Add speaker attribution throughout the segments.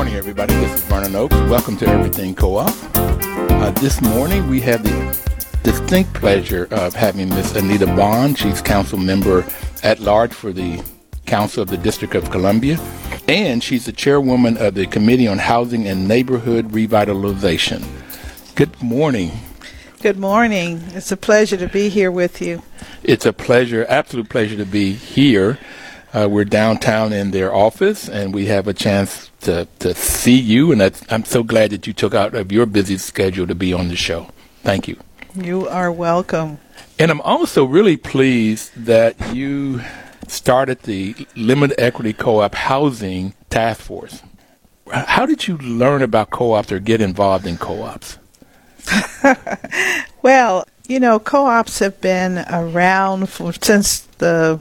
Speaker 1: Good morning, everybody. This is Vernon Oakes. Welcome to Everything Co-op. Uh, this morning, we have the distinct pleasure of having Miss Anita Bond. She's council member at large for the Council of the District of Columbia, and she's the chairwoman of the Committee on Housing and Neighborhood Revitalization. Good morning.
Speaker 2: Good morning. It's a pleasure to be here with you.
Speaker 1: It's a pleasure, absolute pleasure to be here. Uh, we're downtown in their office, and we have a chance to, to see you. And I'm so glad that you took out of your busy schedule to be on the show. Thank you.
Speaker 2: You are welcome.
Speaker 1: And I'm also really pleased that you started the Limited Equity Co-op Housing Task Force. How did you learn about co-ops or get involved in co-ops?
Speaker 2: well, you know, co-ops have been around for, since the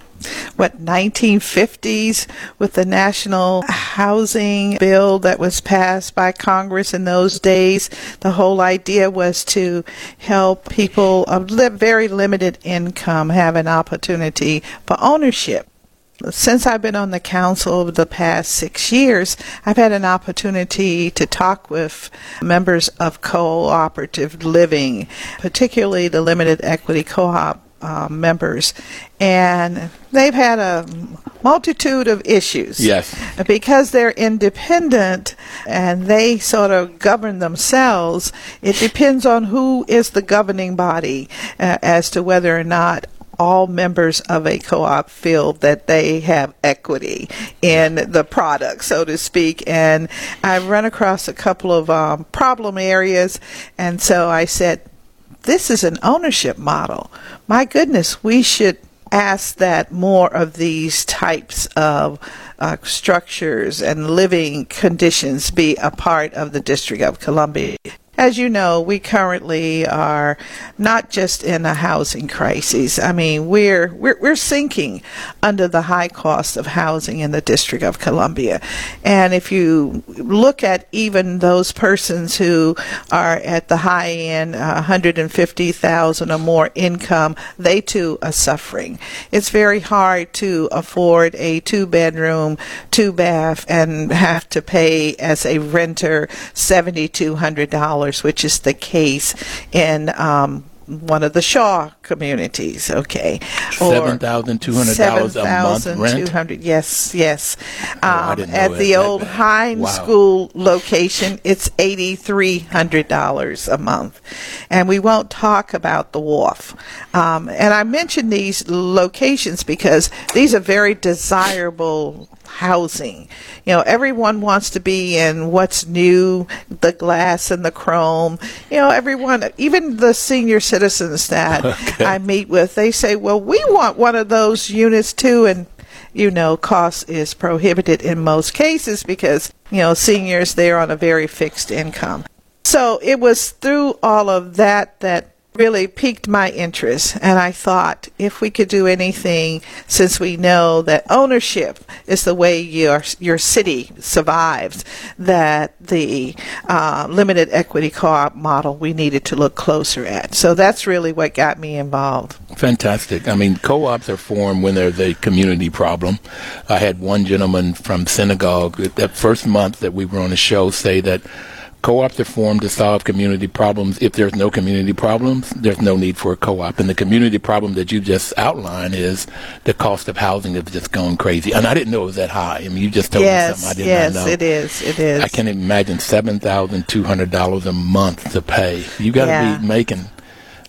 Speaker 2: what 1950s with the national housing bill that was passed by Congress in those days. The whole idea was to help people of li- very limited income have an opportunity for ownership since I've been on the council over the past six years, I've had an opportunity to talk with members of cooperative living, particularly the limited equity co-op uh, members, and they've had a multitude of issues.
Speaker 1: Yes.
Speaker 2: Because they're independent and they sort of govern themselves, it depends on who is the governing body uh, as to whether or not all members of a co-op feel that they have equity in the product, so to speak. And I've run across a couple of um, problem areas, and so I said, "This is an ownership model. My goodness, we should." ask that more of these types of uh, structures and living conditions be a part of the District of Columbia. As you know, we currently are not just in a housing crisis. I mean, we're, we're, we're sinking under the high cost of housing in the District of Columbia. And if you look at even those persons who are at the high end, uh, 150,000 or more income, they too are suffering. It's very hard to afford a two bedroom, two bath and have to pay as a renter $7,200 which is the case in um, one of the Shaw communities, okay?
Speaker 1: Seven thousand two hundred dollars a month rent.
Speaker 2: Yes, yes. Oh, um, at the old Hines wow. School location, it's eighty three hundred dollars a month, and we won't talk about the wharf. Um, and I mention these locations because these are very desirable housing. You know, everyone wants to be in what's new, the glass and the chrome. You know, everyone, even the senior citizens that. I meet with, they say, well, we want one of those units too. And, you know, cost is prohibited in most cases because, you know, seniors, they're on a very fixed income. So it was through all of that that really piqued my interest. And I thought if we could do anything, since we know that ownership is the way your, your city survives, that the uh, limited equity co op model we needed to look closer at. So that's really what got me involved.
Speaker 1: Fantastic. I mean, co ops are formed when there's a community problem. I had one gentleman from Senegal that first month that we were on the show say that Co-ops are formed to solve community problems. If there's no community problems, there's no need for a co-op. And the community problem that you just outlined is the cost of housing has just gone crazy. And I didn't know it was that high. I mean, you just told
Speaker 2: yes,
Speaker 1: me something I did
Speaker 2: yes,
Speaker 1: not know.
Speaker 2: Yes, it is. It is.
Speaker 1: I can't imagine seven thousand two hundred dollars a month to pay. You got to yeah. be making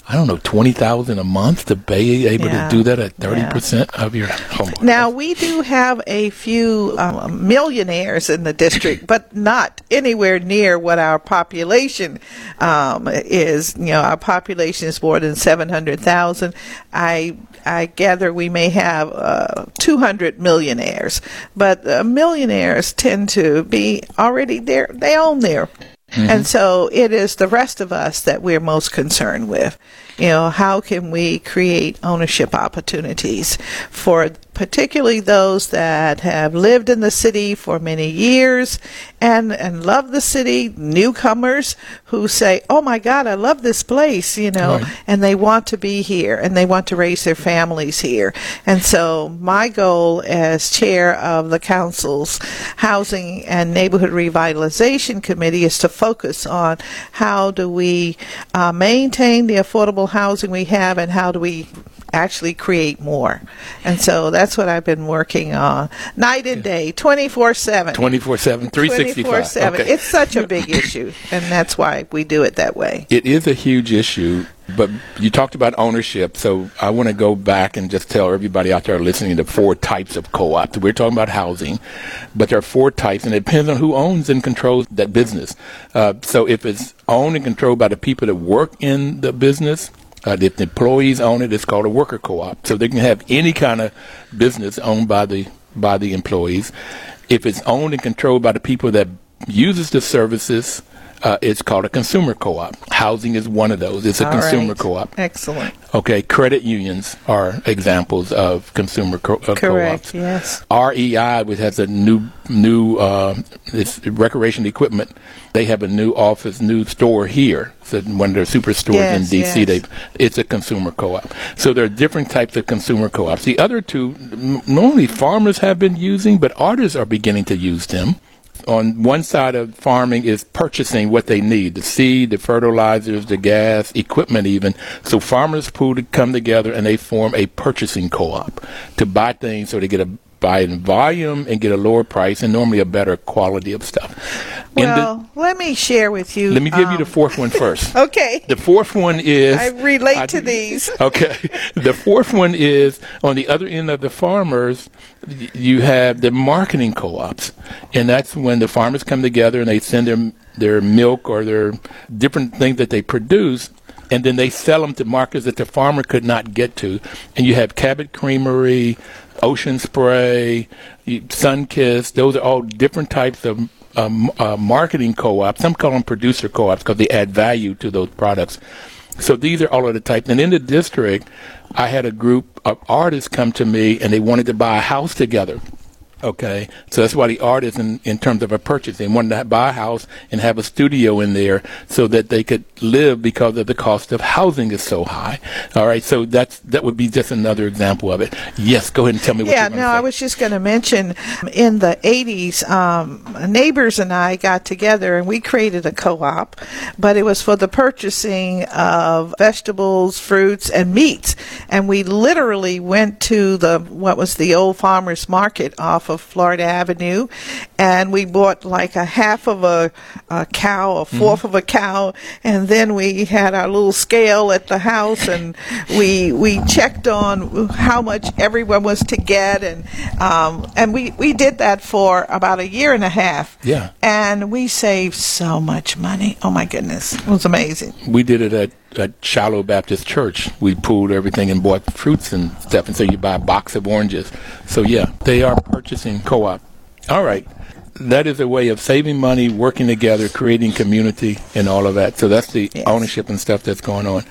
Speaker 1: I don't know, twenty thousand a month to be able
Speaker 2: Yeah.
Speaker 1: to do that at thirty percent of your home.
Speaker 2: Now we do have a few um, millionaires in the district, but not anywhere near what our population um, is. You know, our population is more than seven hundred thousand. I I gather we may have uh, two hundred millionaires, but uh, millionaires tend to be already there. They own their Mm-hmm. and so it is the rest of us that we're most concerned with. You know, how can we create ownership opportunities for particularly those that have lived in the city for many years and, and love the city, newcomers who say, Oh my God, I love this place, you know,
Speaker 1: Right.
Speaker 2: and they want to be here and they want to raise their families here. And so my goal as chair of the council's housing and neighborhood revitalization committee is to focus on how do we uh, maintain the affordable housing we have and how do we actually create more. And so that's what I've been working on night and day, 24 7.
Speaker 1: 24 7, 365.
Speaker 2: 7.
Speaker 1: Okay.
Speaker 2: It's such a big issue, and that's why we do it that way.
Speaker 1: It is a huge issue, but you talked about ownership, so I want to go back and just tell everybody out there listening the four types of co-ops. We're talking about housing, but there are four types, and it depends on who owns and controls that business. Uh, so if it's owned and controlled by the people that work in the business, uh, if the employees own it, it's called a worker co-op. So they can have any kind of business owned by the by the employees. If it's owned and controlled by the people that uses the services, uh, it's called a consumer co-op. Housing is one of those. It's a
Speaker 2: All
Speaker 1: consumer
Speaker 2: right.
Speaker 1: co-op.
Speaker 2: Excellent.
Speaker 1: Okay, credit unions are examples of consumer co- uh,
Speaker 2: Correct.
Speaker 1: co-ops.
Speaker 2: Yes.
Speaker 1: REI, which has a new new uh, it's recreation equipment, they have a new office, new store here. So one of their superstores
Speaker 2: Yes,
Speaker 1: in DC,
Speaker 2: yes.
Speaker 1: they it's a consumer co-op. So there are different types of consumer co-ops. The other two, m- normally farmers have been using, but artists are beginning to use them. On one side of farming is purchasing what they need the seed, the fertilizers, the gas, equipment, even. So farmers pool to come together and they form a purchasing co op to buy things so they get a buy in volume and get a lower price and normally a better quality of stuff. In the-
Speaker 2: Well, let me share with you.
Speaker 1: let me give you the
Speaker 2: um,
Speaker 1: fourth one first.
Speaker 2: Okay.
Speaker 1: The fourth one is
Speaker 2: I relate
Speaker 1: I-
Speaker 2: to these.
Speaker 1: Okay. The fourth one is on the other end of the farmers, you have the marketing co-ops, and that's when the farmers come together and they send their their milk or their different things that they produce. And then they sell them to markets that the farmer could not get to. And you have Cabot Creamery, Ocean Spray, you- Sunkist. Those are all different types of um, uh, marketing co-ops. Some call them producer co-ops because they add value to those products. So these are all of the types. And in the district, I had a group of artists come to me and they wanted to buy a house together. Okay, so that's why the artists, in, in terms of a purchase, they wanted to buy a house and have a studio in there so that they could live because of the cost of housing is so high. All right, so that's that would be just another example of it. Yes, go ahead and tell me what
Speaker 2: Yeah,
Speaker 1: you're
Speaker 2: no, I was just going to mention in the 80s, um, neighbors and I got together and we created a co op, but it was for the purchasing of vegetables, fruits, and meats. And we literally went to the, what was the old farmer's market off of Florida Avenue, and we bought like a half of a, a cow, a 4th of a cow, and then we had our little scale at the house and we, we checked on how much everyone was to get and um, and we, we did that for about a year and a half.
Speaker 1: Yeah.
Speaker 2: And we saved so much money. Oh my goodness. It was amazing.
Speaker 1: we did it at, at Shiloh Baptist Church. We pooled everything and bought fruits and stuff, and so you buy a box of oranges. So yeah, they are purchasing co-op. All right, that is a way of saving money, working together, creating community, and all of that. So that's the
Speaker 2: Yes.
Speaker 1: ownership and stuff that's going on.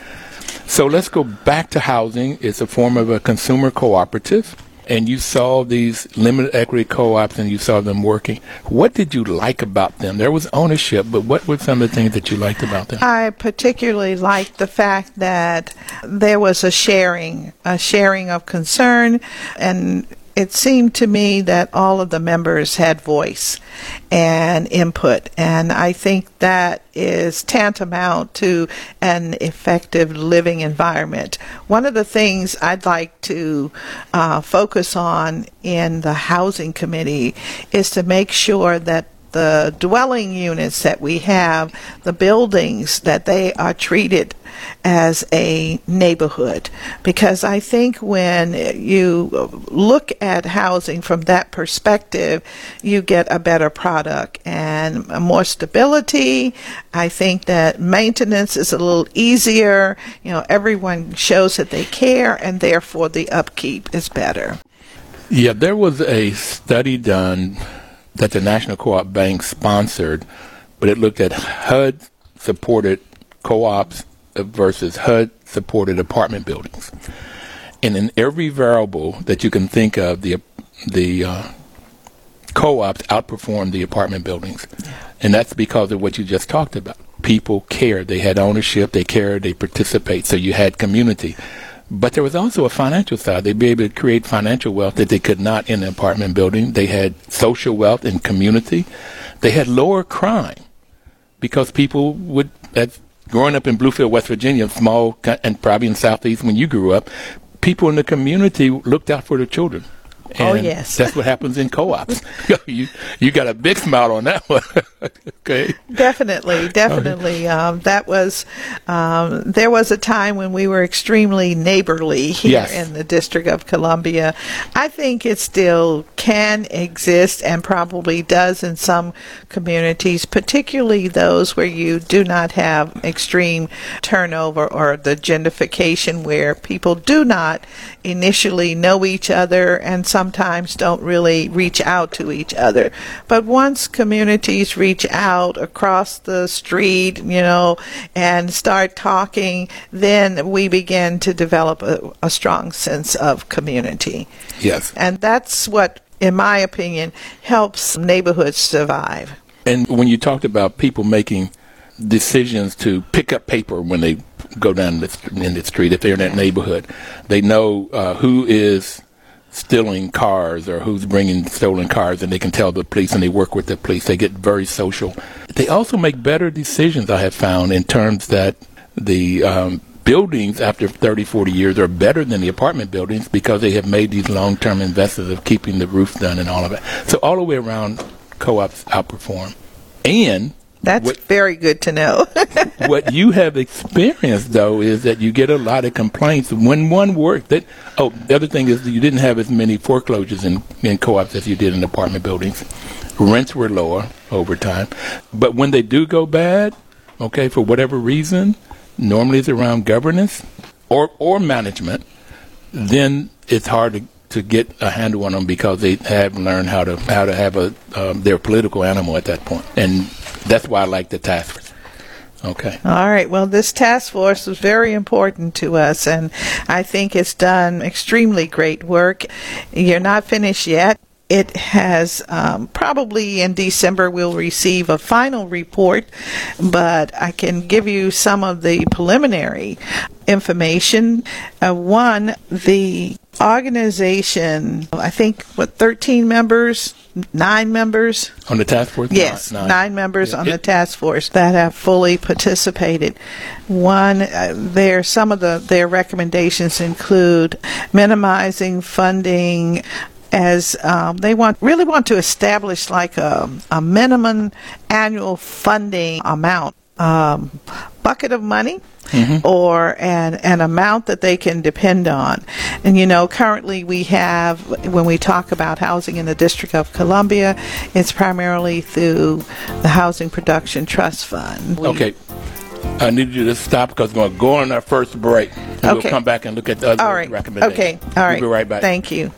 Speaker 1: So let's go back to housing. It's a form of a consumer cooperative. And you saw these limited equity co-ops and you saw them working. What did you like about them? There was ownership, but what were some of the things that you liked about them?
Speaker 2: I particularly liked the fact that there was a sharing, a sharing of concern, and it seemed to me that all of the members had voice and input, and I think that is tantamount to an effective living environment. One of the things I'd like to uh, focus on in the housing committee is to make sure that the dwelling units that we have, the buildings, that they are treated as a neighborhood. Because I think when you look at housing from that perspective, you get a better product and more stability. I think that maintenance is a little easier. You know, everyone shows that they care, and therefore the upkeep is better.
Speaker 1: Yeah, there was a study done that the National Co-op Bank sponsored, but it looked at HUD supported co-ops versus HUD supported apartment buildings. And in every variable that you can think of, the the uh, co-ops outperformed the apartment buildings, and that's because of what you just talked about. People care; they had ownership, they care, they participate. So you had community. But there was also a financial side. They'd be able to create financial wealth that they could not in an apartment building. They had social wealth and community. They had lower crime because people would, as growing up in Bluefield, West Virginia, small and probably in Southeast when you grew up, people in the community looked out for their children.
Speaker 2: Oh, and oh yes,
Speaker 1: that's what happens in co-ops. you you got a big smile on that one. okay.
Speaker 2: Definitely, definitely. Um, that was um, there was a time when we were extremely neighborly here yes. in the District of Columbia. I think it still can exist and probably does in some communities, particularly those where you do not have extreme turnover or the gentrification where people do not initially know each other and sometimes don't really reach out to each other. But once communities reach out across the street, you know, and start talking, then we begin to develop a, a strong sense of community.
Speaker 1: Yes.
Speaker 2: And that's what, in my opinion, helps neighborhoods survive.
Speaker 1: And when you talked about people making decisions to pick up paper when they go down the, in the street if they're in that neighborhood. They know uh, who is stealing cars or who's bringing stolen cars, and they can tell the police, and they work with the police. They get very social. They also make better decisions. I have found in terms that the um, buildings after 30, 40 years are better than the apartment buildings because they have made these long-term investments of keeping the roof done and all of it. So all the way around, co-ops outperform. And
Speaker 2: that's what, very good to know.
Speaker 1: what you have experienced, though, is that you get a lot of complaints when one work. That oh, the other thing is you didn't have as many foreclosures in, in co-ops as you did in apartment buildings. Rents were lower over time, but when they do go bad, okay, for whatever reason, normally it's around governance or or management. Then it's hard to to get a handle on them because they have learned how to how to have a um, their political animal at that point, and that's why I like the task force. Okay.
Speaker 2: All right. Well, this task force was very important to us, and I think it's done extremely great work. You're not finished yet. It has um, probably in December we'll receive a final report, but I can give you some of the preliminary information. Uh, one, the organization, I think, what, 13 members, nine members?
Speaker 1: On the task force?
Speaker 2: Yes, nine, nine members yeah. on the task force that have fully participated. One, uh, there, some of the, their recommendations include minimizing funding as um, they want really want to establish like a, a minimum annual funding amount um, bucket of money mm-hmm. or an, an amount that they can depend on. And you know, currently we have, when we talk about housing in the District of Columbia, it's primarily through the Housing Production Trust Fund.
Speaker 1: Okay. I need you to stop because we're going to go on our first break. And okay. we'll come back and look at the other All right. recommendations.
Speaker 2: Okay. All right.
Speaker 1: We'll be right back.
Speaker 2: Thank you.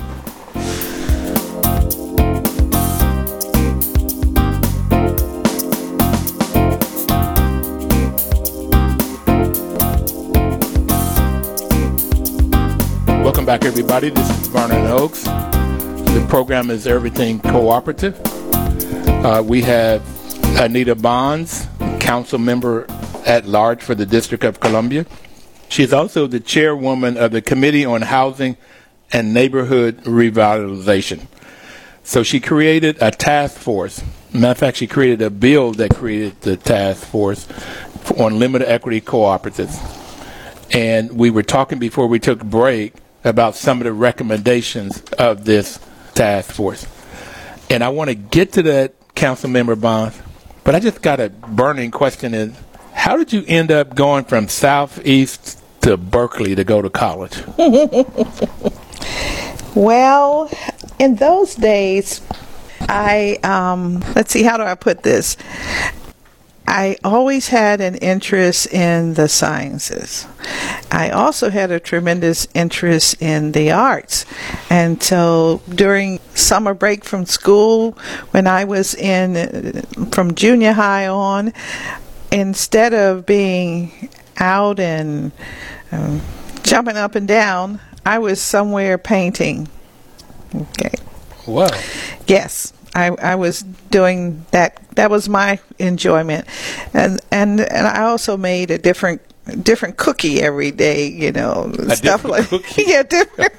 Speaker 1: Back, everybody. This is Vernon Oakes. The program is Everything Cooperative. Uh, we have Anita Bonds, council member at large for the District of Columbia. She's also the chairwoman of the Committee on Housing and Neighborhood Revitalization. So she created a task force. Matter of fact, she created a bill that created the task force on limited equity cooperatives. And we were talking before we took break about some of the recommendations of this task force. And I want to get to that Council Member Bonds. But I just got a burning question: Is how did you end up going from Southeast to Berkeley to go to college?
Speaker 2: well, in those days, I um, let's see, how do I put this? I always had an interest in the sciences. I also had a tremendous interest in the arts. And so during summer break from school, when I was in from junior high on, instead of being out and um, jumping up and down, I was somewhere painting. Okay.
Speaker 1: Wow.
Speaker 2: Yes. I, I was doing that. That was my enjoyment, and and and I also made a different different cookie every day. You know,
Speaker 1: a
Speaker 2: stuff like
Speaker 1: cookie.
Speaker 2: yeah, different.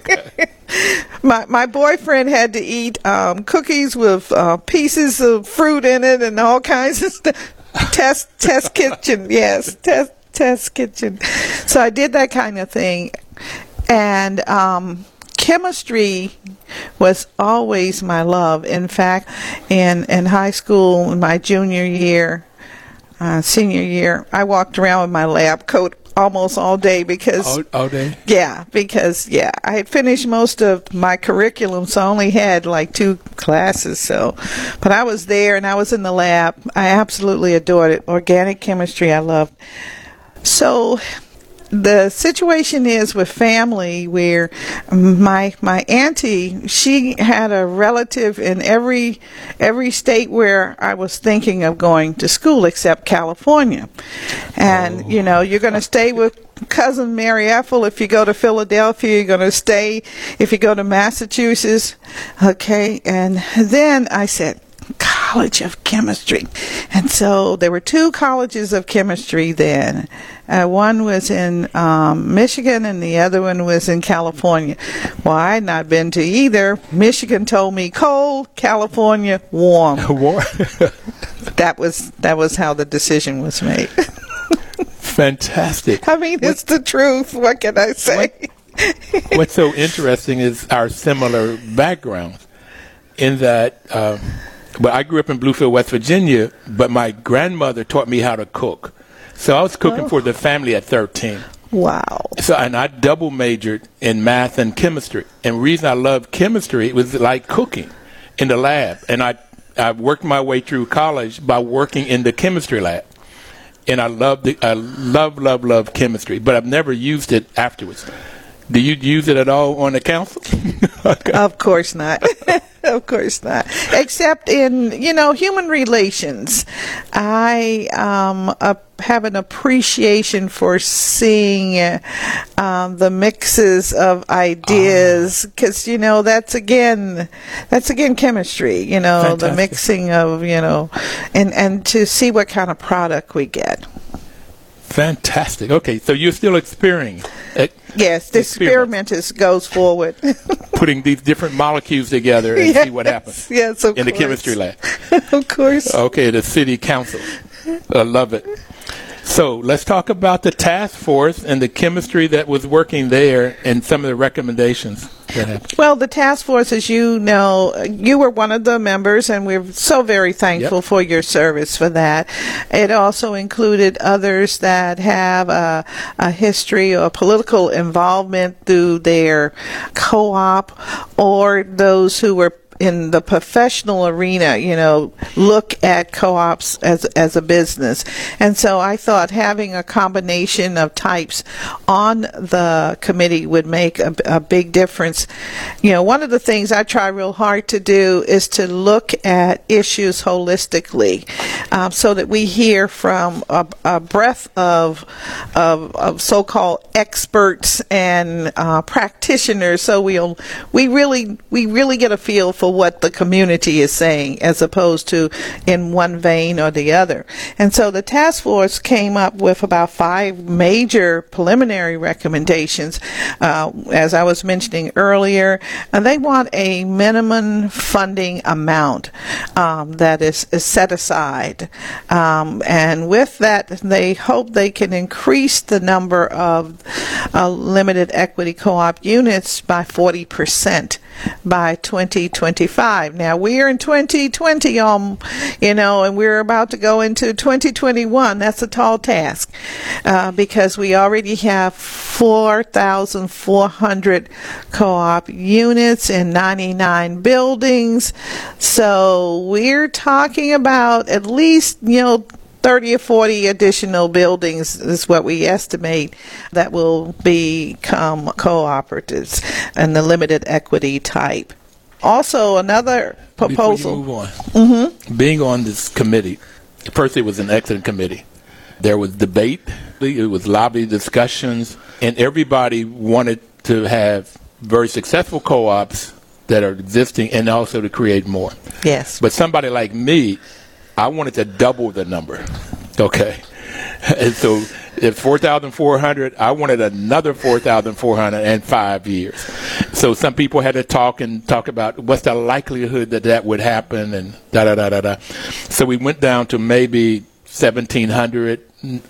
Speaker 2: my my boyfriend had to eat um, cookies with uh, pieces of fruit in it and all kinds of stuff. test test kitchen, yes, test test kitchen. So I did that kind of thing, and um, chemistry was always my love. In fact, in in high school, in my junior year, uh, senior year, I walked around with my lab coat almost all day because
Speaker 1: all, all, day.
Speaker 2: Yeah, because yeah, I had finished most of my curriculum, so I only had like two classes. So, but I was there and I was in the lab. I absolutely adored it. Organic chemistry, I loved. So the situation is with family where my my auntie she had a relative in every every state where I was thinking of going to school except California, and oh. you know you're going to stay with cousin Mary Ethel if you go to Philadelphia. You're going to stay if you go to Massachusetts, okay? And then I said, College of Chemistry. And so there were two colleges of chemistry then. Uh, one was in um, Michigan and the other one was in California. Well, I had not been to either. Michigan told me cold, California warm.
Speaker 1: warm.
Speaker 2: that was that was how the decision was made.
Speaker 1: Fantastic.
Speaker 2: I mean, it's the truth. What can I say?
Speaker 1: What, what's so interesting is our similar backgrounds in that. Um, but I grew up in Bluefield, West Virginia, but my grandmother taught me how to cook. So I was cooking oh. for the family at 13.
Speaker 2: Wow.
Speaker 1: So and I double majored in math and chemistry. And the reason I loved chemistry it was like cooking in the lab. And I I worked my way through college by working in the chemistry lab. And I love the I love love love chemistry, but I've never used it afterwards. Do you use it at all on the council?
Speaker 2: okay. Of course not. of course not. Except in you know human relations, I um, uh, have an appreciation for seeing um, the mixes of ideas because ah. you know that's again that's again chemistry. You know Fantastic. the mixing of you know and and to see what kind of product we get.
Speaker 1: Fantastic. Okay, so you're still experiencing.
Speaker 2: Eh, yes, the experiment is, goes forward.
Speaker 1: Putting these different molecules together and
Speaker 2: yes,
Speaker 1: see what happens.
Speaker 2: Yes, of
Speaker 1: in
Speaker 2: course.
Speaker 1: the chemistry lab.
Speaker 2: of course.
Speaker 1: Okay, the city council. I love it. So let's talk about the task force and the chemistry that was working there and some of the recommendations.
Speaker 2: Well, the task force, as you know, you were one of the members, and we're so very thankful yep. for your service for that. It also included others that have a, a history or political involvement through their co op or those who were in the professional arena, you know, look at co-ops as as a business. And so I thought having a combination of types on the committee would make a, a big difference. You know, one of the things I try real hard to do is to look at issues holistically, um, so that we hear from a, a breadth of, of, of so-called experts and uh, practitioners. So we'll we really we really get a feel for what the community is saying as opposed to in one vein or the other. And so the task force came up with about five major preliminary recommendations. Uh, as I was mentioning earlier, and they want a minimum funding amount um, that is, is, set aside. Um, and with that, they hope they can increase the number of uh, limited equity co-op units by 40% by 2025. Now we're in 2020, um, you know, and we're about to go into 2021. That's a tall task uh, because we already have 4,400 co-op units and 99 buildings. So we're talking about at least, you know, 30 or 40 additional buildings is what we estimate that will become cooperatives and the limited equity type. Also, another proposal.
Speaker 1: Before you move on, mm-hmm. being on this committee, first it was an excellent committee. There was debate, it was lobby discussions, and everybody wanted to have very successful co-ops that are existing and also to create more.
Speaker 2: Yes.
Speaker 1: But somebody like me, I wanted to double the number. Okay. And so if 4,400, I wanted another 4,400 in five years. So some people had to talk and talk about what's the likelihood that that would happen and da da da da da. So we went down to maybe 1,700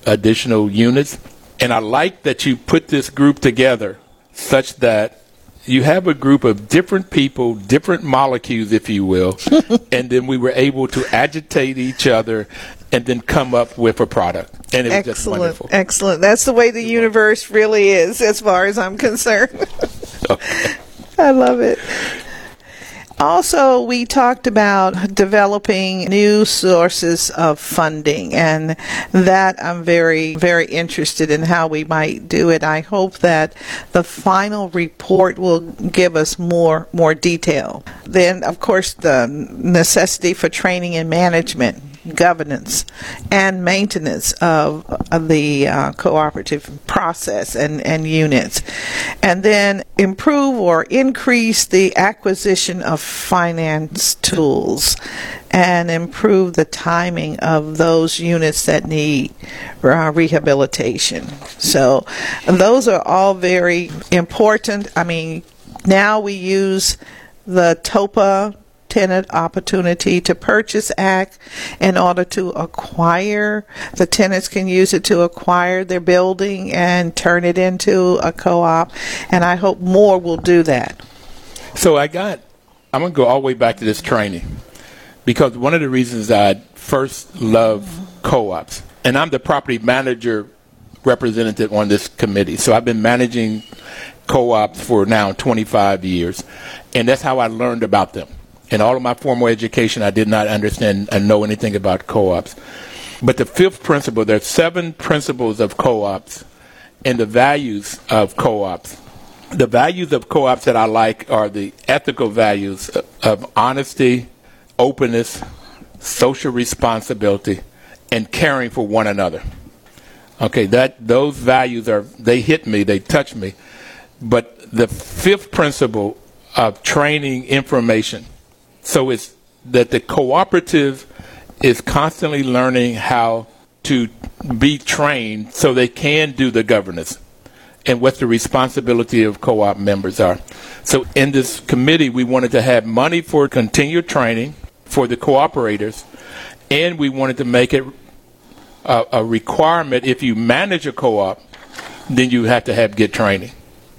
Speaker 1: additional units. And I like that you put this group together such that you have a group of different people, different molecules, if you will, and then we were able to agitate each other and then come up with a product. And it was
Speaker 2: excellent,
Speaker 1: just wonderful.
Speaker 2: Excellent. That's the way the universe really is, as far as I'm concerned. okay. I love it. Also, we talked about developing new sources of funding, and that I'm very, very interested in how we might do it. I hope that the final report will give us more, more detail. Then, of course, the necessity for training and management governance and maintenance of, of the uh, cooperative process and, and units. And then improve or increase the acquisition of finance tools and improve the timing of those units that need uh, rehabilitation. So those are all very important. I mean, now we use the TOPA tenant opportunity to purchase act in order to acquire. The tenants can use it to acquire their building and turn it into a co-op. And I hope more will do that.
Speaker 1: So I got, I'm going to go all the way back to this training because one of the reasons I first love co-ops, and I'm the property manager representative on this committee. So I've been managing co-ops for now 25 years, and that's how I learned about them in all of my formal education, I did not understand and know anything about co-ops. But the fifth principle, there are seven principles of co-ops and the values of co-ops. The values of co-ops that I like are the ethical values of honesty, openness, social responsibility, and caring for one another. Okay, that those values are they hit me, they touch me. But the fifth principle of training information so it's that the cooperative is constantly learning how to be trained so they can do the governance and what the responsibility of co-op members are. So in this committee, we wanted to have money for continued training for the cooperators, and we wanted to make it a, a requirement if you manage a co-op, then you have to have good training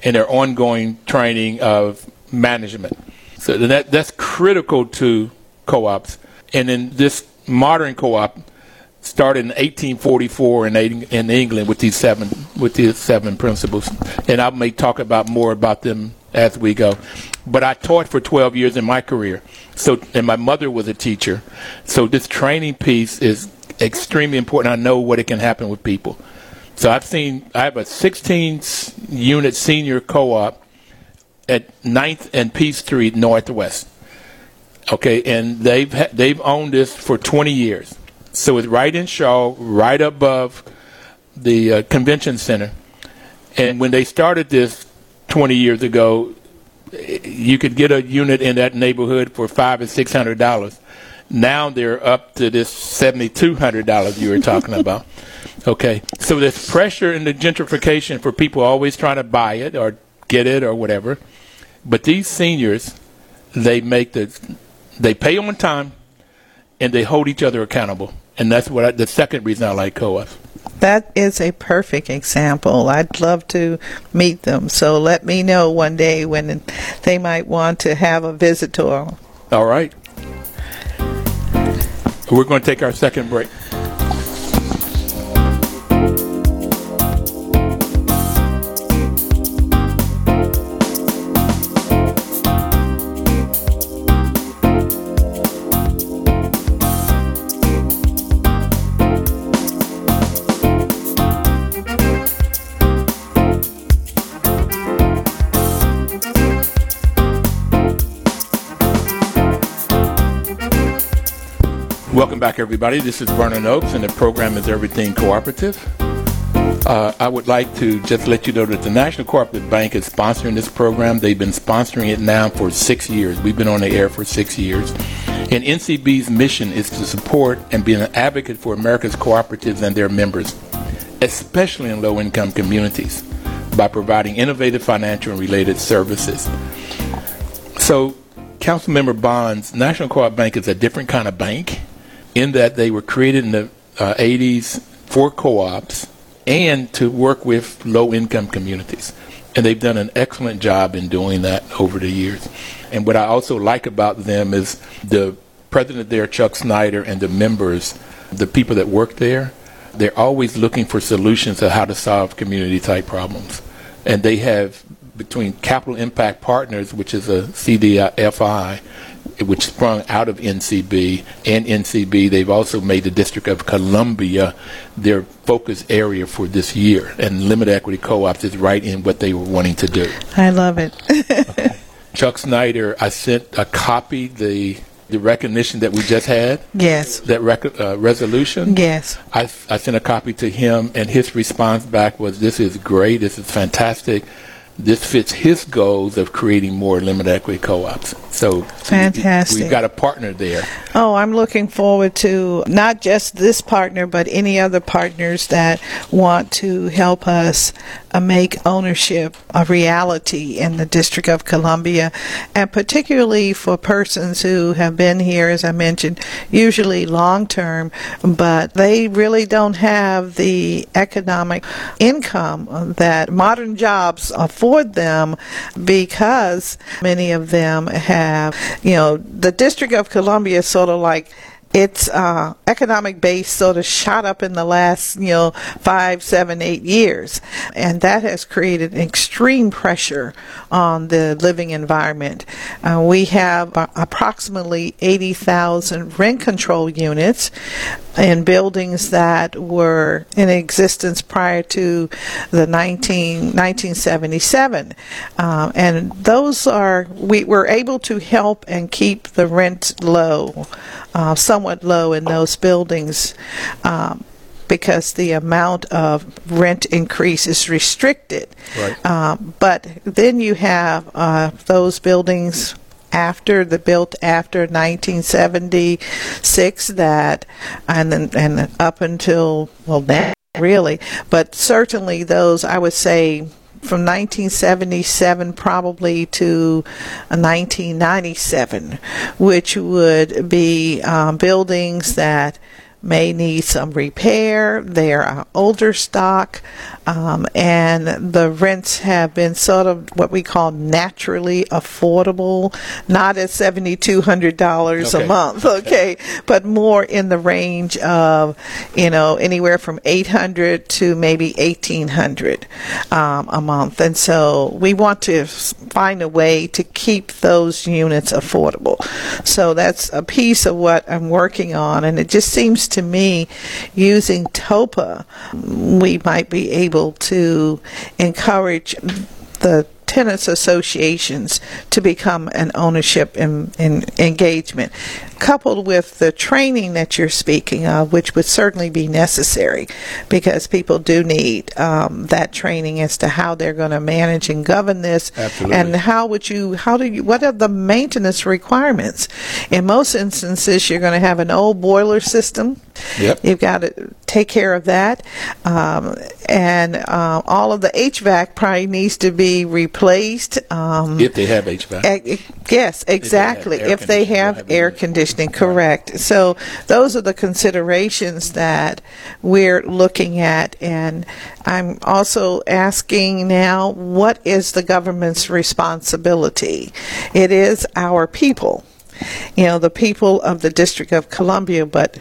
Speaker 1: and their ongoing training of management. So that that's critical to co-ops. And then this modern co-op started in 1844 in, in England with these seven with these seven principles. And I may talk about more about them as we go. But I taught for 12 years in my career. So and my mother was a teacher. So this training piece is extremely important. I know what it can happen with people. So I've seen I have a 16 unit senior co-op at 9th and P Street Northwest. Okay, and they've ha- they've owned this for 20 years. So it's right in Shaw, right above the uh, convention center. And when they started this 20 years ago, you could get a unit in that neighborhood for five or six hundred dollars. Now they're up to this seventy-two hundred dollars you were talking about. Okay, so there's pressure in the gentrification for people always trying to buy it or get it or whatever. But these seniors, they make the, they pay on time, and they hold each other accountable, and that's what I, the second reason I like co-ops.
Speaker 2: That is a perfect example. I'd love to meet them. So let me know one day when they might want to have a visitor.
Speaker 1: All right. We're going to take our second break. Back, everybody. This is Vernon Oakes, and the program is Everything Cooperative. Uh, I would like to just let you know that the National Cooperative Bank is sponsoring this program. They've been sponsoring it now for six years. We've been on the air for six years. And NCB's mission is to support and be an advocate for America's cooperatives and their members, especially in low income communities, by providing innovative financial and related services. So, Councilmember Bonds, National Co-op Bank is a different kind of bank in that they were created in the uh, 80s for co-ops and to work with low-income communities. And they've done an excellent job in doing that over the years. And what I also like about them is the president there, Chuck Snyder, and the members, the people that work there, they're always looking for solutions of how to solve community type problems. And they have between Capital Impact Partners, which is a CDFI, which sprung out of NCB and NCB. They've also made the District of Columbia their focus area for this year, and limited equity co-ops is right in what they were wanting to do.
Speaker 2: I love it.
Speaker 1: okay. Chuck Snyder, I sent a copy the the recognition that we just had.
Speaker 2: Yes.
Speaker 1: That rec- uh, resolution.
Speaker 2: Yes.
Speaker 1: I, I sent a copy to him, and his response back was, "This is great. This is fantastic." This fits his goals of creating more limited equity co-ops. So
Speaker 2: fantastic.
Speaker 1: We've got a partner there.
Speaker 2: Oh, I'm looking forward to not just this partner, but any other partners that want to help us Uh, make ownership a reality in the District of Columbia, and particularly for persons who have been here, as I mentioned, usually long term, but they really don't have the economic income that modern jobs afford afford them because many of them have, you know, the District of Columbia is sort of like its uh, economic base sort of shot up in the last, you know, five, seven, eight years. And that has created extreme pressure on the living environment. Uh, we have uh, approximately 80,000 rent control units in buildings that were in existence prior to the 19, 1977. Uh, and those are, we were able to help and keep the rent low, uh, somewhat low in those buildings. Um, because the amount of rent increase is restricted.
Speaker 1: Right.
Speaker 2: Um, but then you have uh, those buildings after the built after 1976 that and then, and up until well that really but certainly those I would say from 1977 probably to 1997, which would be um, buildings that may need some repair. They're older stock, um, and the rents have been sort of what we call naturally affordable, not at seventy two hundred dollars
Speaker 1: okay.
Speaker 2: a month, okay, but more in the range of you know anywhere from eight hundred to maybe eighteen hundred um, a month, and so we want to find a way to keep those units affordable. So that's a piece of what I'm working on, and it just seems to me using TOPA, we might be able to encourage the tenants associations to become an ownership in engagement coupled with the training that you're speaking of which would certainly be necessary because people do need um, that training as to how they're going to manage and govern this
Speaker 1: Absolutely.
Speaker 2: and how would you how do you what are the maintenance requirements in most instances you're going to have an old boiler system
Speaker 1: Yep.
Speaker 2: You've got to take care of that. Um, and uh, all of the HVAC probably needs to be replaced. Um,
Speaker 1: If they have HVAC.
Speaker 2: Yes, exactly. If they have
Speaker 1: they'll have
Speaker 2: air
Speaker 1: air
Speaker 2: conditioning, correct. So those are the considerations that we're looking at. And I'm also asking now what is the government's responsibility? It is our people, you know, the people of the District of Columbia, but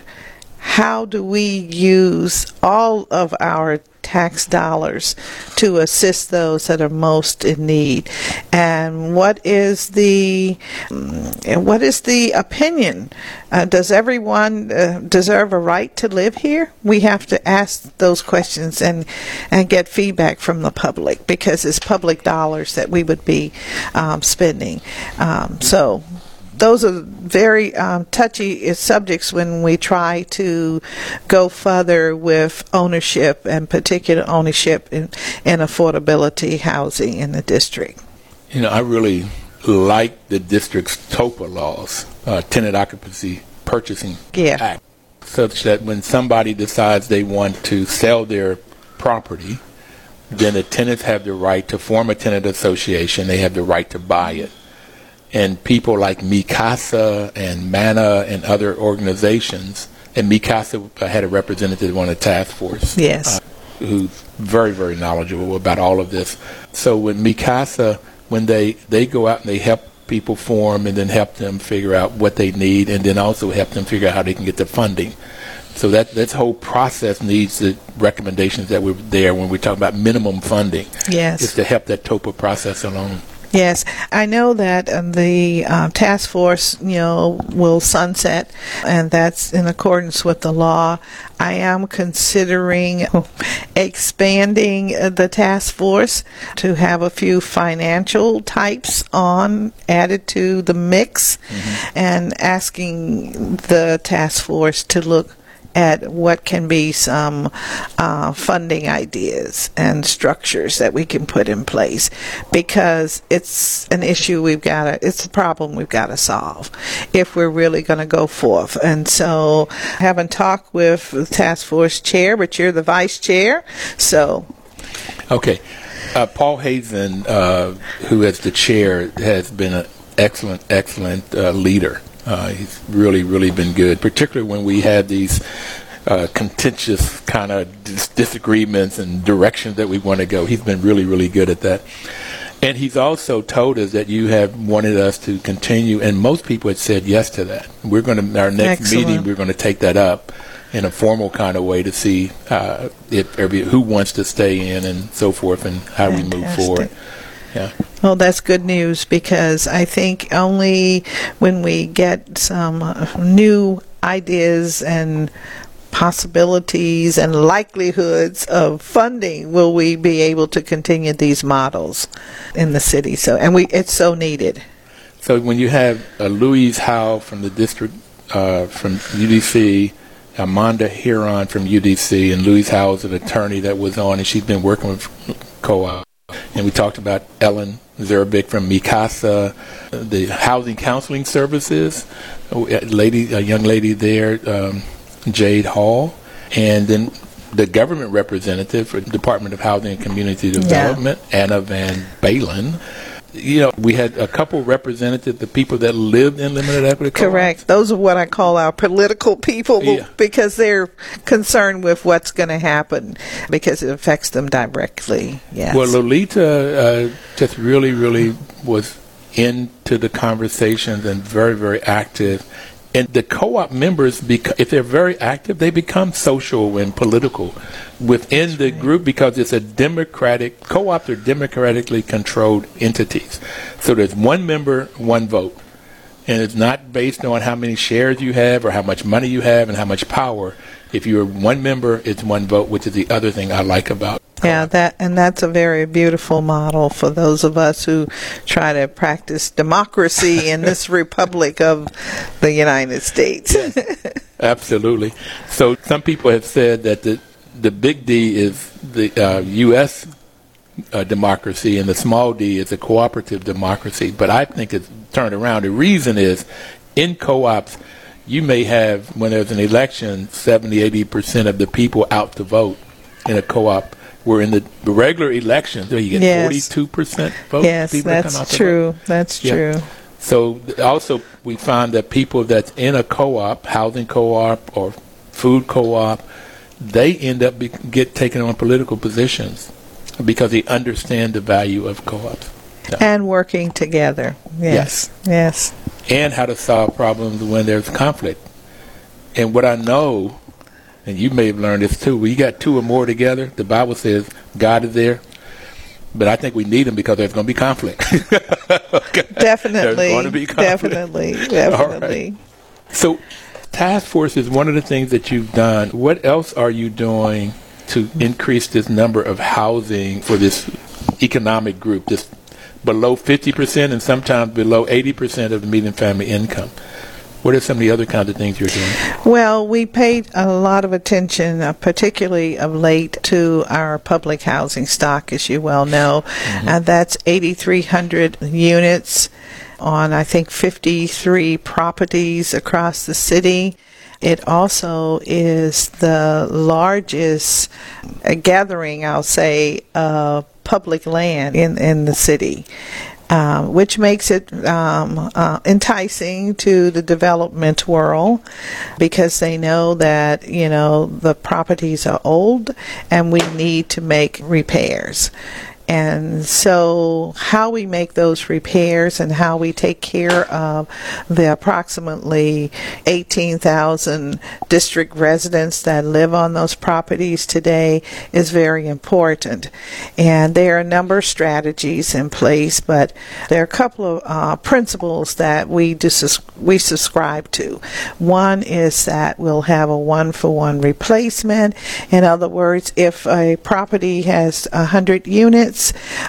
Speaker 2: how do we use all of our tax dollars to assist those that are most in need. And what is the mm, what is the opinion? Uh, does everyone uh, deserve a right to live here? We have to ask those questions and and get feedback from the public because it's public dollars that we would be um, spending. Um, so those are very um, touchy subjects when we try to go further with ownership and particular ownership in affordability housing in the district.
Speaker 1: You know, I really like the district's TOPA laws, uh, Tenant Occupancy Purchasing
Speaker 2: Yeah.
Speaker 1: Act, such that when somebody decides they want to sell their property, then the tenants have the right to form a tenant association. They have the right to buy it. And people like MiCasa and MANA and other organizations, and MiCasa had a representative on the task force
Speaker 2: Yes.
Speaker 1: Uh, who's very, very knowledgeable about all of this. So when MiCasa, when they, they go out and they help people form and then help them figure out what they need and then also help them figure out how they can get the funding. So that this whole process needs the recommendations that were there when we talk about minimum funding.
Speaker 2: Yes.
Speaker 1: Is to help that TOPA process along.
Speaker 2: Yes, I know that um, the uh, task force, you know, will sunset, and that's in accordance with the law. I am considering expanding uh, the task force to have a few financial types on added to the mix, and asking the task force to look at what can be some uh, funding ideas and structures that we can put in place because it's an issue we've got to, it's a problem we've got to solve if we're really going to go forth. And so I haven't talked with the task force chair, but you're the vice chair. So
Speaker 1: Okay. Uh, Paul Hazen, uh, who is the chair, has been an excellent, excellent uh, leader. Uh, he's really, really been good, particularly when we had these uh, contentious kind of dis- disagreements and directions that we want to go. He's been really, really good at that. And he's also told us that you have wanted us to continue, and most people had said yes to that. We're going to, our next
Speaker 2: Excellent.
Speaker 1: meeting, we're going to take that up in a formal kind of way to see uh, if every, who wants to stay in and so forth, and how we move forward. Yeah.
Speaker 2: Well, that's good news because I think only when we get some uh, new ideas and possibilities and likelihoods of funding will we be able to continue these models in the city. So, and we it's so needed.
Speaker 1: So when you have uh, Louise Howe from the district uh, from UDC, Amanda Huron from UDC, and Louise Howe is an attorney that was on, and she's been working with co-op. And we talked about Ellen Zerbick from MiCasa, the housing counseling services, a lady, a young lady there, um, Jade Hall, and then the government representative for the Department of Housing and Community Development, Anna Van Balen. You know, we had a couple representatives, the people that lived in limited equity. co-ops.
Speaker 2: Correct. Those are what I call our political people
Speaker 1: Yeah.
Speaker 2: because they're concerned with what's going to happen because it affects them directly. Yes.
Speaker 1: Well, Lolita uh, just really, really was into the conversations and very, very active. And the co-op members, bec- if they're very active, they become social and political within the group because it's a democratic co-ops are democratically controlled entities. So there's one member, one vote, and it's not based on how many shares you have or how much money you have and how much power. If you're one member, it's one vote, which is the other thing I like about
Speaker 2: Yeah, that and that's a very beautiful model for those of us who try to practice democracy in this republic of the United States.
Speaker 1: Absolutely. So some people have said that the the big D is the uh, U.S. Uh, democracy, and the small D is a cooperative democracy. But I think it's turned around. The reason is, in co-ops, you may have, when there's an election, 70, 80% of the people out to vote in a co-op. Where in the regular elections, you get
Speaker 2: Yes.
Speaker 1: 42% vote.
Speaker 2: Yes,
Speaker 1: people that come out
Speaker 2: that's true. That's
Speaker 1: Yeah.
Speaker 2: true.
Speaker 1: So also, we find that people that's in a co-op, housing co-op or food co-op, they end up be, get taken on political positions because they understand the value of co-ops
Speaker 2: And working together. Yes. Yes.
Speaker 1: and how to solve problems when there's conflict. And what I know, and you may have learned this too, when you got two or more together, the Bible says God is there. But I think we need them because there's going to be conflict.
Speaker 2: Definitely.
Speaker 1: There's going to be conflict.
Speaker 2: Definitely.
Speaker 1: All right.
Speaker 2: Definitely.
Speaker 1: So, task force is one of the things that you've done. What else are you doing to increase this number of housing for this economic group, this below 50% and sometimes below 80% of the median family income? What are some of the other kinds of things you're doing?
Speaker 2: Well, we paid a lot of attention, uh, particularly of late, to our public housing stock, as you well know. And that's 8,300 units on, I think, 53 properties across the city. It also is the largest uh, gathering, I'll say, of public land in, in the city uh, which makes it um, uh, enticing to the development world because they know that you know the properties are old and we need to make repairs. And so, how we make those repairs and how we take care of the approximately 18,000 district residents that live on those properties today is very important. And there are a number of strategies in place, but there are a couple of uh, principles that we dis- we subscribe to. One is that we'll have a one for one replacement. In other words, if a property has 100 units,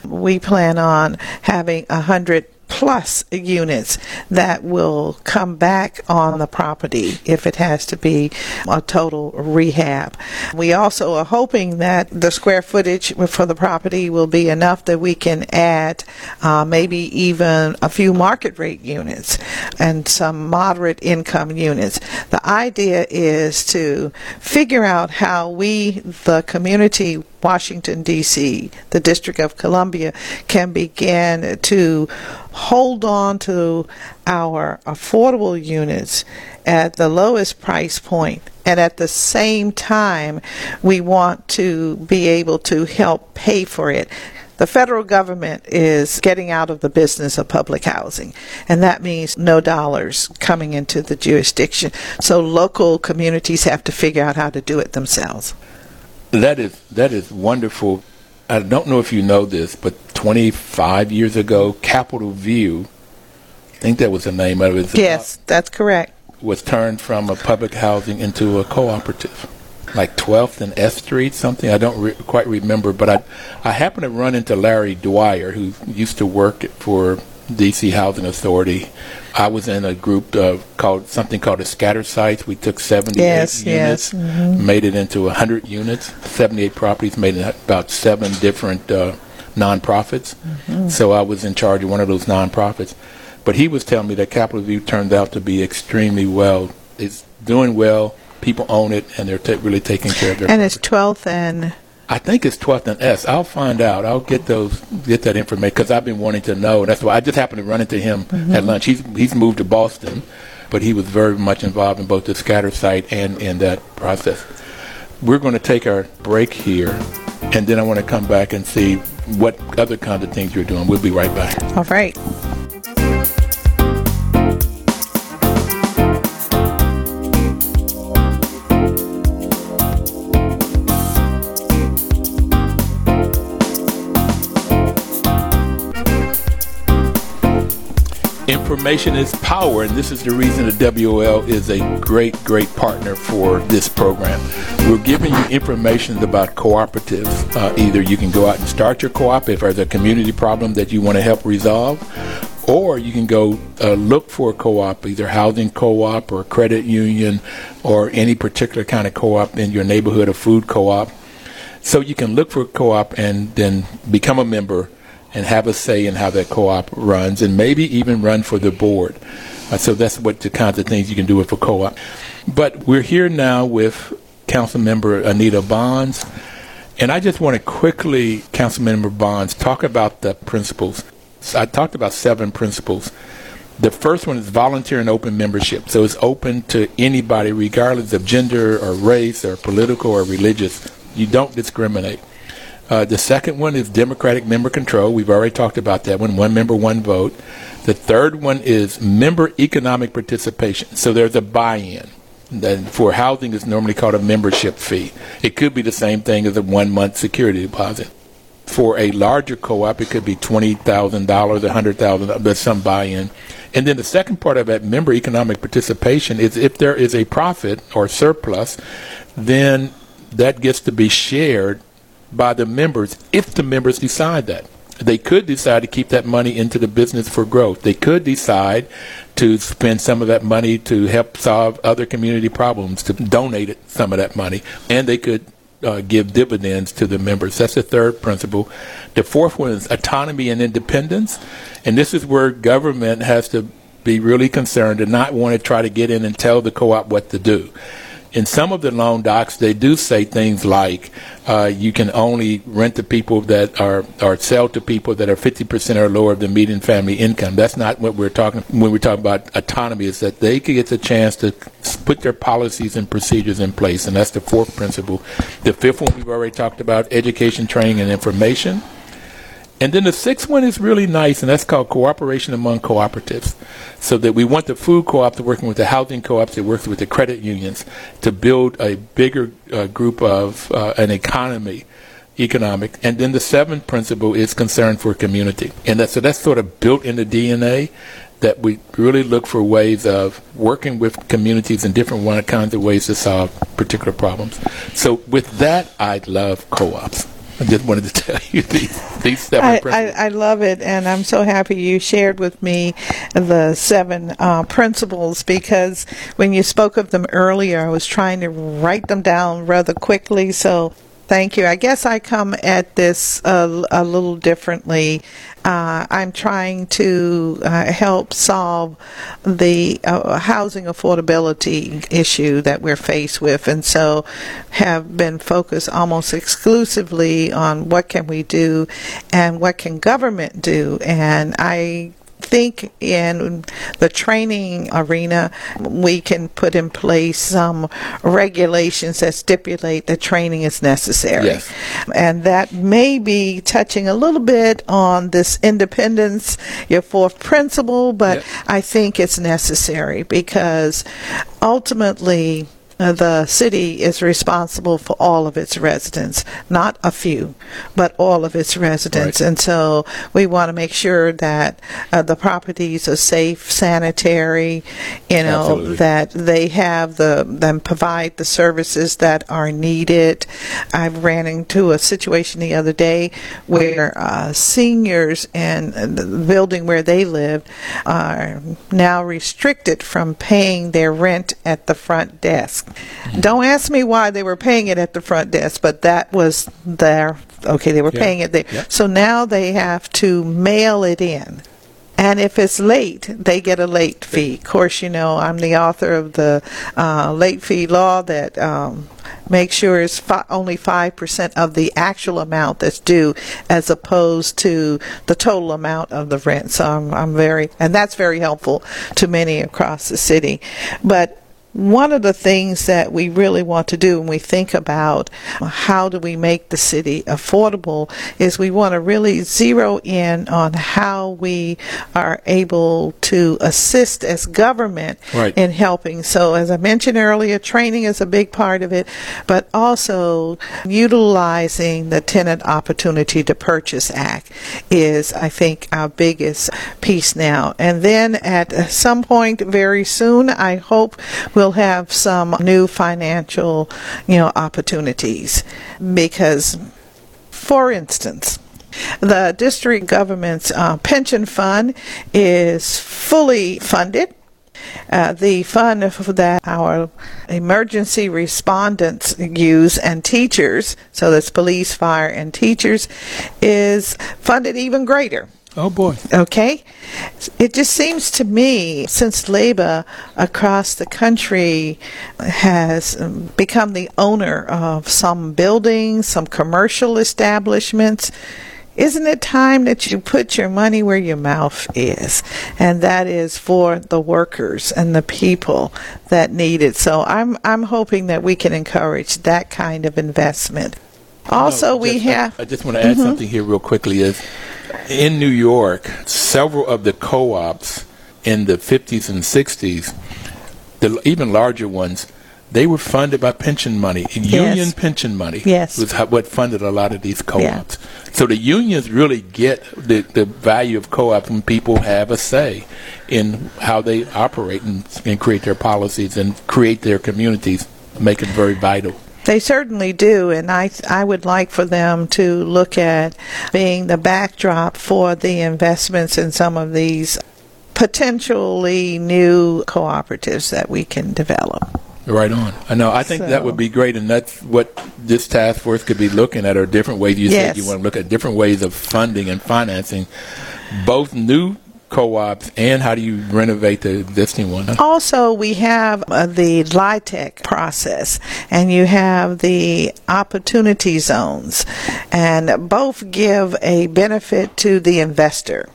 Speaker 2: we plan on having 100 plus units that will come back on the property if it has to be a total rehab. We also are hoping that the square footage for the property will be enough that we can add uh, maybe even a few market rate units and some moderate income units. The idea is to figure out how we, the community, Washington, D.C., the District of Columbia, can begin to hold on to our affordable units at the lowest price point. And at the same time, we want to be able to help pay for it. The federal government is getting out of the business of public housing, and that means no dollars coming into the jurisdiction. So local communities have to figure out how to do it themselves.
Speaker 1: That is that is wonderful. I don't know if you know this, but 25 years ago, Capital View, I think that was the name of it,
Speaker 2: Yes, that's correct.
Speaker 1: was turned from a public housing into a cooperative, like 12th and S Street, something. I don't re- quite remember, but I I happened to run into Larry Dwyer, who used to work for DC Housing Authority. I was in a group uh, called something called a scatter sites. We took 78
Speaker 2: Yes, yes,
Speaker 1: units, made it into 100 units, 78 properties, made it about seven different uh, nonprofits. So I was in charge of one of those nonprofits. But he was telling me that Capital View turned out to be extremely well. It's doing well. People own it, and they're ta really taking care of their.
Speaker 2: And it's 12th and
Speaker 1: I think it's 12th and S. I'll find out. I'll get those, get that information because I've been wanting to know. That's why I just happened to run into him at mm-hmm. lunch. He's he's moved to Boston, but he was very much involved in both the scatter site and in that process. We're going to take our break here, and then I want to come back and see what other kinds of things you're doing. We'll be right back.
Speaker 2: all right.
Speaker 1: Information is power, and this is the reason the WOL is a great, great partner for this program. We're giving you information about cooperatives. Uh, either you can go out and start your co-op if there's a community problem that you want to help resolve, or you can go uh, look for a co-op, either housing co-op or credit union, or any particular kind of co-op in your neighborhood, a food co-op. So you can look for a co-op and then become a member and have a say in how that co-op runs and maybe even run for the board. Uh, so that's what the kinds of things you can do with a co-op. But we're here now with Council Member Anita Bonds. And I just want to quickly, Councilmember Bonds, talk about the principles. So I talked about seven principles. The first one is volunteer and open membership. So it's open to anybody, regardless of gender or race or political or religious. You don't discriminate. Uh, the second one is democratic member control. We've already talked about that one. One member, one vote. The third one is member economic participation. So there's a buy-in. Then for housing is normally called a membership fee. It could be the same thing as a one month security deposit. For a larger co-op, it could be twenty thousand dollars, a hundred thousand. but some buy-in, and then the second part of that member economic participation is if there is a profit or surplus, then that gets to be shared by the members if the members decide that. They could decide to keep that money into the business for growth. They could decide to spend some of that money to help solve other community problems, to donate some of that money, and they could uh, give dividends to the members. That's the third principle. The fourth one is autonomy and independence, and this is where government has to be really concerned and not want to try to get in and tell the co-op what to do in some of the loan docs, they do say things like uh, you can only rent to people that are or sell to people that are 50% or lower of the median family income. That's not what we're talking when we talk about autonomy. Is that they get the chance to put their policies and procedures in place, and that's the fourth principle. The fifth one we've already talked about: education, training, and information. And then the sixth one is really nice, and that's called cooperation among cooperatives. So that we want the food co-ops working with the housing co-ops that works with the credit unions to build a bigger uh, group of uh, an economy economic. And then the seventh principle is concern for community. And that, so that's sort of built in the DNA that we really look for ways of working with communities in different kinds of ways to solve particular problems. So with that, I love co-ops. I just wanted to tell you these, these seven
Speaker 2: I,
Speaker 1: principles.
Speaker 2: I, I love it, and I'm so happy you shared with me the seven uh, principles because when you spoke of them earlier, I was trying to write them down rather quickly. So Thank you. I guess I come at this a, a little differently. Uh, I'm trying to uh, help solve the uh, housing affordability issue that we're faced with, and so have been focused almost exclusively on what can we do and what can government do. And I think in the training arena, we can put in place some regulations that stipulate that training is necessary.
Speaker 1: Yes.
Speaker 2: And that may be touching a little bit on this independence, your fourth principle, but
Speaker 1: Yep.
Speaker 2: I think it's necessary because ultimately, the city is responsible for all of its residents, not a few, but all of its residents.
Speaker 1: Right.
Speaker 2: And so we want to make sure that uh, the properties are safe, sanitary, you know,
Speaker 1: Absolutely.
Speaker 2: that they have the, them provide the services that are needed. I ran into a situation the other day where uh, seniors in the building where they lived are now restricted from paying their rent at the front desk. Don't ask me why they were paying it at the front desk, but that was their okay. They were
Speaker 1: Yeah.
Speaker 2: paying it there,
Speaker 1: Yep.
Speaker 2: so now they have to mail it in. And if it's late, they get a late fee. Of course, you know, I'm the author of the uh, late fee law that um, makes sure it's fi- only 5% of the actual amount that's due as opposed to the total amount of the rent. So I'm, I'm very, and that's very helpful to many across the city. But one of the things that we really want to do when we think about how do we make the city affordable is we want to really zero in on how we are able to assist as government
Speaker 1: Right.
Speaker 2: in helping. So as I mentioned earlier, training is a big part of it, but also utilizing the Tenant Opportunity to Purchase Act is, I think, our biggest piece now. And then at some point very soon, I hope we'll have some new financial, you know, opportunities because, for instance, the district government's uh, pension fund is fully funded. Uh, the fund that our emergency respondents use and teachers, so that's police, fire, and teachers, is funded even greater.
Speaker 1: Oh boy.
Speaker 2: Okay? It just seems to me, since labor across the country has um, become the owner of some buildings, some commercial establishments, isn't it time that you put your money where your mouth is? And that is for the workers and the people that need it. So I'm I'm hoping that we can encourage that kind of investment. Also,
Speaker 1: No,
Speaker 2: we
Speaker 1: just-
Speaker 2: have
Speaker 1: I, I just want to add mm-hmm. something here real quickly. Is in New York, several of the co-ops in the 50s and 60s, the even larger ones, they were funded by pension money, union pension money.
Speaker 2: Yes.
Speaker 1: was what funded a lot of these co-ops. Yeah. So the unions really get the, the value of co-ops when people have a say in how they operate and, and create their policies and create their communities, make it very vital.
Speaker 2: They certainly do, and I I would like for them to look at being the backdrop for the investments in some of these potentially new cooperatives that we can develop.
Speaker 1: Right on. I know. I think that would be great, and that's what this task force could be looking at, are different ways. You said you want to look at different ways of funding and financing both new co-ops and how do you renovate the existing one. huh?
Speaker 2: Also, we have uh, the LIHTC process, and you have the opportunity zones, and both give a benefit to the investor.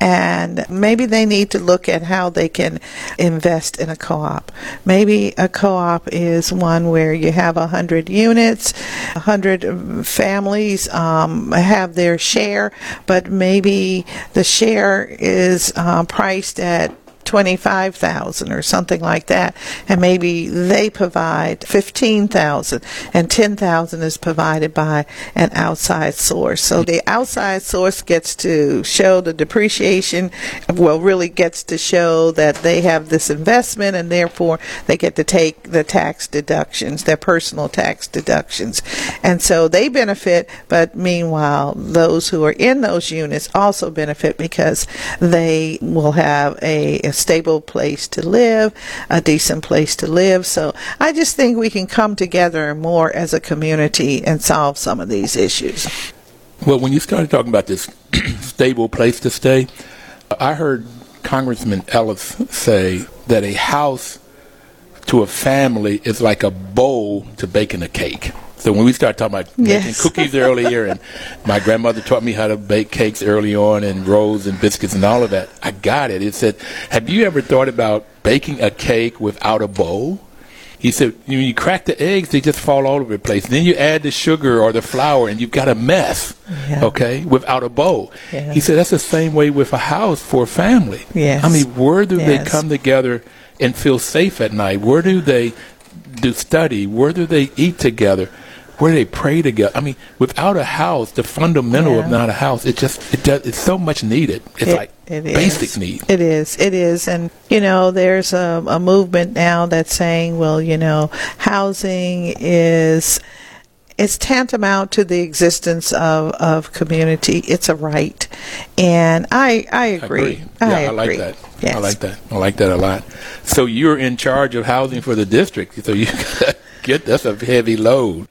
Speaker 2: And maybe they need to look at how they can invest in a co-op. Maybe a co-op is one where you have a hundred units, a hundred families um, have their share, but maybe the share is uh, priced at 25,000 or something like that. And maybe they provide 15,000 and 10,000 is provided by an outside source. So the outside source gets to show the depreciation well really gets to show that they have this investment and therefore they get to take the tax deductions their personal tax deductions. And so they benefit but meanwhile those who are in those units also benefit because they will have a, a stable place to live, a decent place to live. So I just think we can come together more as a community and solve some of these issues.
Speaker 1: Well, when you started talking about this stable place to stay, I heard Congressman Ellis say that a house to a family is like a bowl to baking a cake. So when we start talking about making cookies earlier, and my grandmother taught me how to bake cakes early on, and rolls and biscuits and all of that, I got it. It said, "Have you ever thought about baking a cake without a bowl?" He said, "When you crack the eggs, they just fall all over the place. Then you add the sugar or the flour, and you've got a mess.
Speaker 2: Yeah.
Speaker 1: Okay, without a bowl."
Speaker 2: Yeah.
Speaker 1: He said, "That's the same way with a house for a family.
Speaker 2: Yes.
Speaker 1: I mean, where do they come together and feel safe at night? Where do they do study? Where do they eat together? Where they pray together? I mean, without a house, the fundamental of not a house, it just it does it's so much needed. It's
Speaker 2: It-
Speaker 1: like
Speaker 2: it is.
Speaker 1: basic need.
Speaker 2: It is. It is. And, you know, there's a, a movement now that's saying, well, you know, housing is. It's tantamount to the existence of, of community. It's a right, and I I agree.
Speaker 1: Yeah, I,
Speaker 2: agree.
Speaker 1: like that.
Speaker 2: Yes.
Speaker 1: I like that. I like that a lot. So you're in charge of housing for the district. So you get that's a heavy load.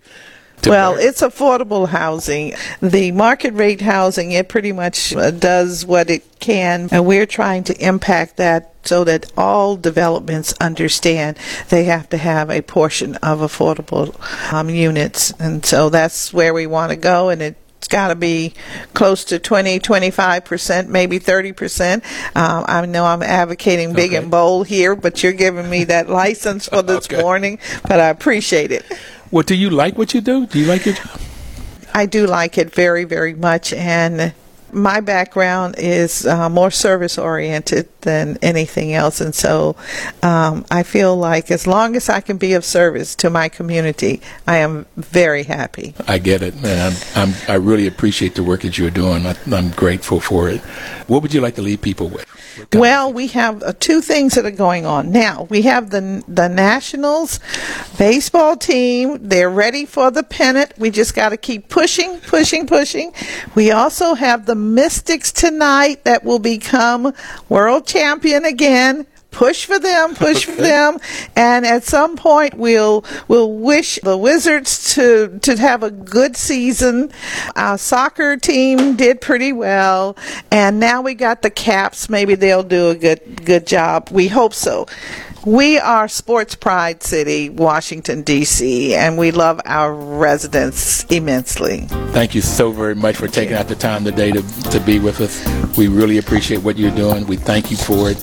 Speaker 2: Well, it's affordable housing. The market rate housing, it pretty much uh, does what it can, and we're trying to impact that so that all developments understand they have to have a portion of affordable um, units. And so that's where we want to go, and it's got to be close to 20, 25%, maybe 30%. Um, I know I'm advocating big
Speaker 1: Okay.
Speaker 2: and bold here, but you're giving me that license for this
Speaker 1: Okay.
Speaker 2: morning, but I appreciate it.
Speaker 1: Well, do you like what you do? Do you like your job?
Speaker 2: I do like it very, very much, and my background is uh, more service oriented than anything else, and so um, I feel like as long as I can be of service to my community, I am very happy.
Speaker 1: I get it, man. I'm, I'm, I really appreciate the work that you're doing. I, I'm grateful for it. What would you like to leave people with?
Speaker 2: Well, we have uh, two things that are going on now. We have the the Nationals baseball team. They're ready for the pennant. We just got to keep pushing, pushing, pushing. We also have the Mystics tonight that will become world champion again. push for them, push for them, and at some point we'll we'll wish the Wizards to to have a good season. Our soccer team did pretty well, and now we got the Caps. Maybe they'll do a good good job. We hope so. We are Sports Pride City, Washington, D.C., and we love our residents immensely.
Speaker 1: Thank you so very much for taking out the time today to, to be with us. We really appreciate what you're doing. We thank you for it.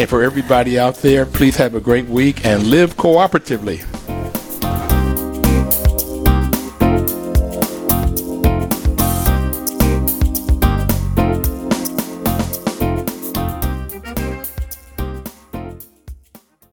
Speaker 1: And for everybody out there, please have a great week and live cooperatively.